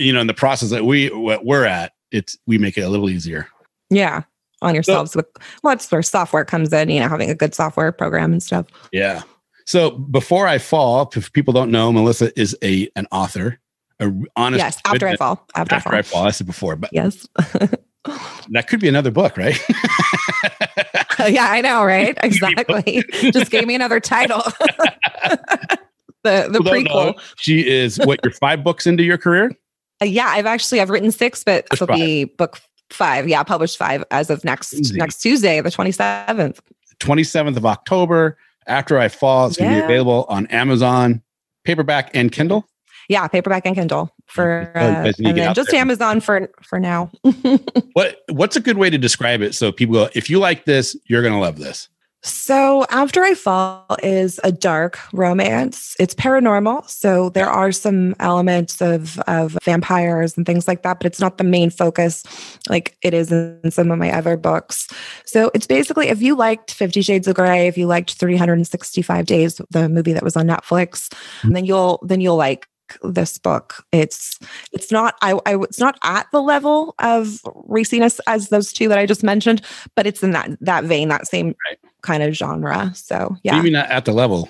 you know, in the process that we what we're at, it's we make it a little easier. Yeah. On yourselves with well, that's where software comes in, you know, having a good software program and stuff. Yeah. So before I fall, if people don't know, Melissa is a an author, a honest. yes. After I fall. After, After I I fall. fall, I said before, but Yes. that could be another book, right? yeah, I know, right? Exactly. just gave me another title. the the know, prequel. She is what you're five books into your career. Uh, yeah, I've actually I've written six, but this will be book five. Yeah, published five as of next Easy. next Tuesday, the twenty seventh. 27th of October. After I fall, it's going to be available on Amazon, paperback and Kindle. Yeah, paperback and Kindle for Oh, uh, guys need to and just there. Amazon for for now. What What's a good way to describe it? So people go, if you like this, you're going to love this. So, After I Fall is a dark romance. It's paranormal. So, there are some elements of, of vampires and things like that, but it's not the main focus like it is in some of my other books. So, it's basically if you liked Fifty Shades of Grey, if you liked 365 Days, the movie that was on Netflix, mm-hmm. then you'll then you'll like this book it's it's not I, I it's not at the level of raciness as those two that i just mentioned but it's in that that vein that same Right. Kind of genre so yeah You mean not at the level?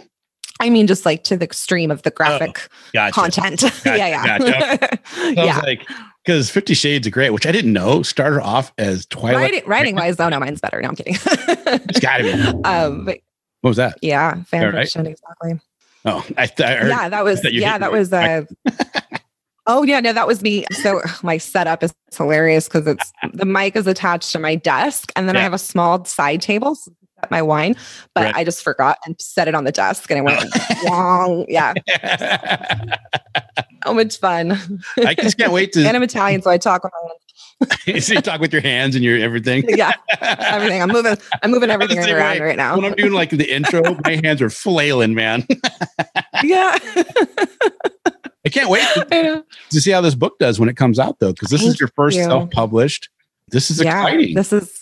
i mean just like to the extreme of the graphic Gotcha. content yeah yeah Sounds yeah like because Fifty Shades of Grey, which I didn't know, started off as Twilight. writing, writing wise though no mine's better no i'm kidding It's got to be. um but What was that? yeah fan right. fiction exactly Oh, I, th- I heard. yeah that was yeah that was uh oh yeah no that was me so my setup is hilarious because it's the mic is attached to my desk and then i have a small side table set my wine but Right. i just forgot and set it on the desk and it went wrong yeah so much fun I just can't wait to. and i'm italian so i talk with my so you talk with your hands and your everything. yeah everything i'm moving i'm moving everything same around right now When I'm doing like the intro, my hands are flailing, man. yeah I can't wait to, to see how this book does when it comes out, though, because this is your first you. self-published. This is exciting. This is.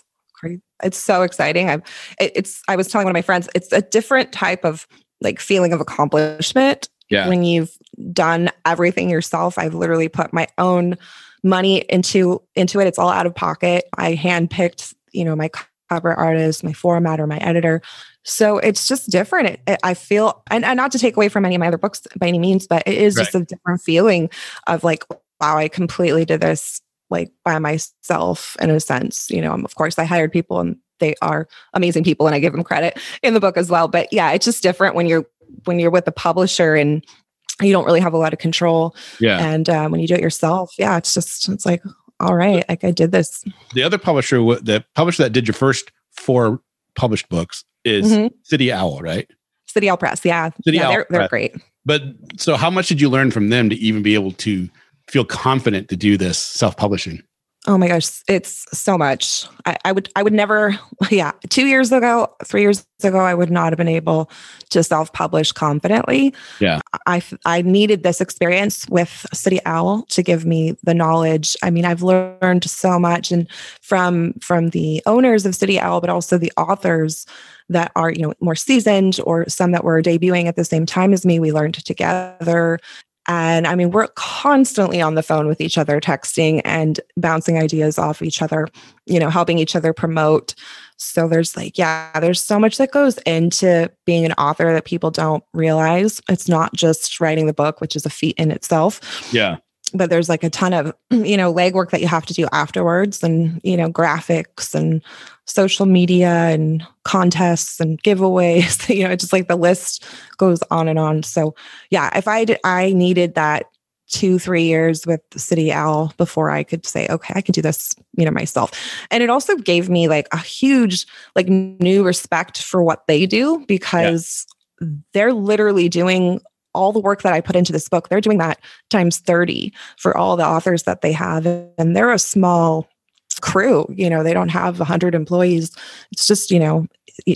It's so exciting. I've it, it's I was telling one of my friends, it's a different type of like feeling of accomplishment Yeah. when you've done everything yourself. I've literally put my own money into into it. It's all out of pocket. I handpicked, you know, my cover artist, my formatter, my editor. So it's just different. It, it- I feel, and, and not to take away from any of my other books by any means, but it is just a different feeling of like, wow, I completely did this like by myself in a sense. You know, um, of course, I hired people and they are amazing people, and I give them credit in the book as well. But yeah, it's just different when you're when you're with a publisher and you don't really have a lot of control. yeah. And uh, when you do it yourself, yeah, it's just it's like, all right, like I did this. The other publisher, the publisher that did your first four published books is Mhm. City Owl, right? City Owl Press, yeah, City yeah, Owl they're they're Press. great. But so, how much did you learn from them to even be able to feel confident to do this self-publishing? Oh my gosh, it's so much. I, I, would I would never, yeah. Two years ago, three years ago, I would not have been able to self-publish confidently. Yeah. I I needed this experience with City Owl to give me the knowledge. I mean, I've learned so much and from from the owners of City Owl, but also the authors that are, you know, more seasoned or some that were debuting at the same time as me. We learned together. And I mean, we're constantly on the phone with each other, texting and bouncing ideas off each other, you know, helping each other promote. So there's like, yeah, there's so much that goes into being an author that people don't realize. It's not just writing the book, which is a feat in itself. Yeah but there's like a ton of you know legwork that you have to do afterwards and you know graphics and social media and contests and giveaways you know just like the list goes on and on so yeah if i did i needed that two three years with city owl before i could say okay i can do this you know myself and it also gave me like a huge like new respect for what they do because yeah. they're literally doing all the work that I put into this book, they're doing that times 30 for all the authors that they have. And they're a small crew, you know, they don't have 100 employees. It's just, you know,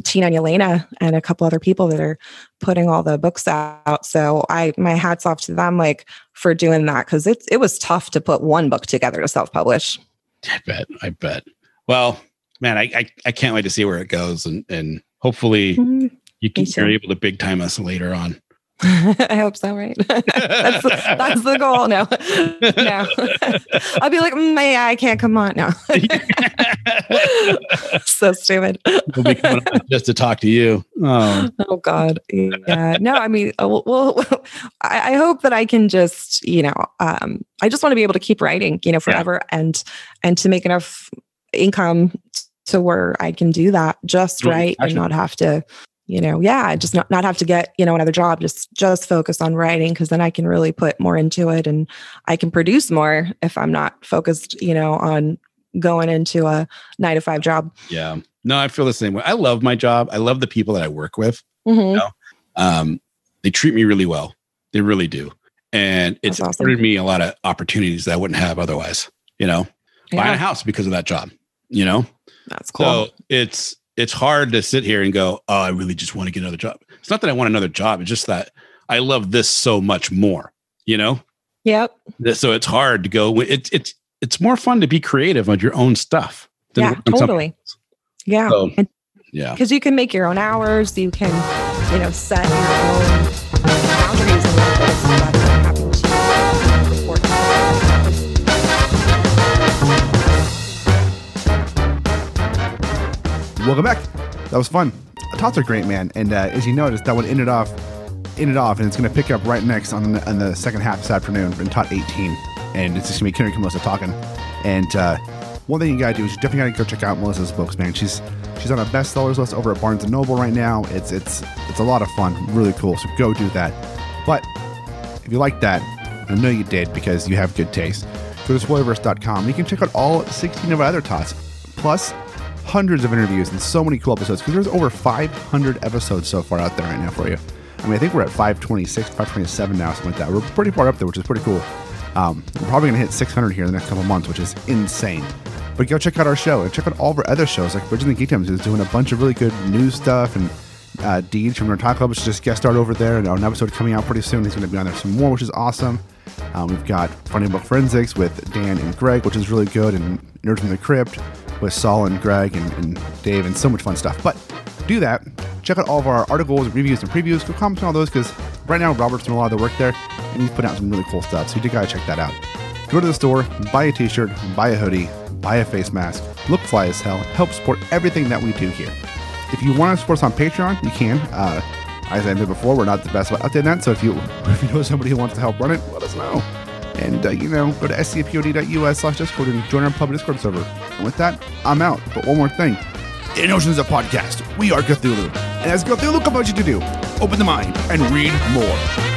Tina and Elena and a couple other people that are putting all the books out. So I, my hats off to them, like for doing that. Cause it, it was tough to put one book together to self-publish. I bet, I bet. Well, man, I, I, I can't wait to see where it goes and, and hopefully mm-hmm. you can, you're able to big time us later on. I hope so, right? that's, that's the goal. No, no. I'll be like, mm, yeah, I can't come on No. so stupid. we'll be coming on just to talk to you. Oh, oh God. Yeah. No, I mean, uh, well, well I, I, hope that I can just, you know, um, I just want to be able to keep writing, you know, forever yeah. and and to make enough income to where I can do that just right and not have to you know yeah just not, not have to get you know another job just just focus on writing because then i can really put more into it and i can produce more if i'm not focused you know on going into a nine to five job. Yeah. No i feel the same way. I love my job. I love the people that i work with mm-hmm. you know? um, they treat me really well. They really do. And it's awesome. afforded me a lot of opportunities that i wouldn't have otherwise you know? Yeah. buying a house because of that job you know? That's cool. so it's it's hard to sit here and go, oh, I really just want to get another job. It's not that I want another job. It's just that I love this so much more, you know? Yep. So it's hard to go. It's, it's, it's more fun to be creative on your own stuff. yeah, totally. Yeah. So, yeah. Because you can make your own hours. You can, you know, set your own boundaries. Welcome back. That was fun. Tots are great, man. And uh, as you noticed, that one ended off, ended off, and it's going to pick up right next on the, on the second half this afternoon in Tot 18, and it's just going to be Kenric Melissa talking. And uh, one thing you got to do is you definitely got to go check out Melissa's books, man. She's she's on a bestsellers list over at Barnes and Noble right now. It's it's it's a lot of fun, really cool. So go do that. But if you like that, I know you did because you have good taste. Go to spoilerverse.com. You can check out all 16 of our other tots, plus hundreds of interviews and so many cool episodes because there's over 500 episodes so far out there right now for you. I mean, I think we're at 526, 527 now, something like that. We're pretty far up there, which is pretty cool. Um, we're probably going to hit 600 here in the next couple months, which is insane. But go check out our show and check out all of our other shows, like Bridging the Geekdoms is doing a bunch of really good news stuff, and uh, from our Talk Club which is just guest starred over there, and an episode coming out pretty soon. He's going to be on there some more, which is awesome. Um, we've got Funny Book Forensics with Dan and Greg, which is really good, and Nerds from the Crypt with Saul and Greg and, and Dave and so much fun stuff. But do that. Check out all of our articles, reviews, and previews. Go comment on all those because right now Robert's doing a lot of the work there and he's putting out some really cool stuff. So you gotta check that out. Go to the store, buy a t-shirt, buy a hoodie, buy a face mask, look fly as hell, help support everything that we do here. If you want to support us on Patreon, you can. Uh, as I said before, we're not the best about updating that. So if you if you know somebody who wants to help run it, let us know. And, uh, you know, go to scpod.us slash Discord and join our public Discord server. And with that, I'm out. But one more thing. In Oceans of Podcast, we are Cthulhu. And as Cthulhu compels you to do, open the mind and read more.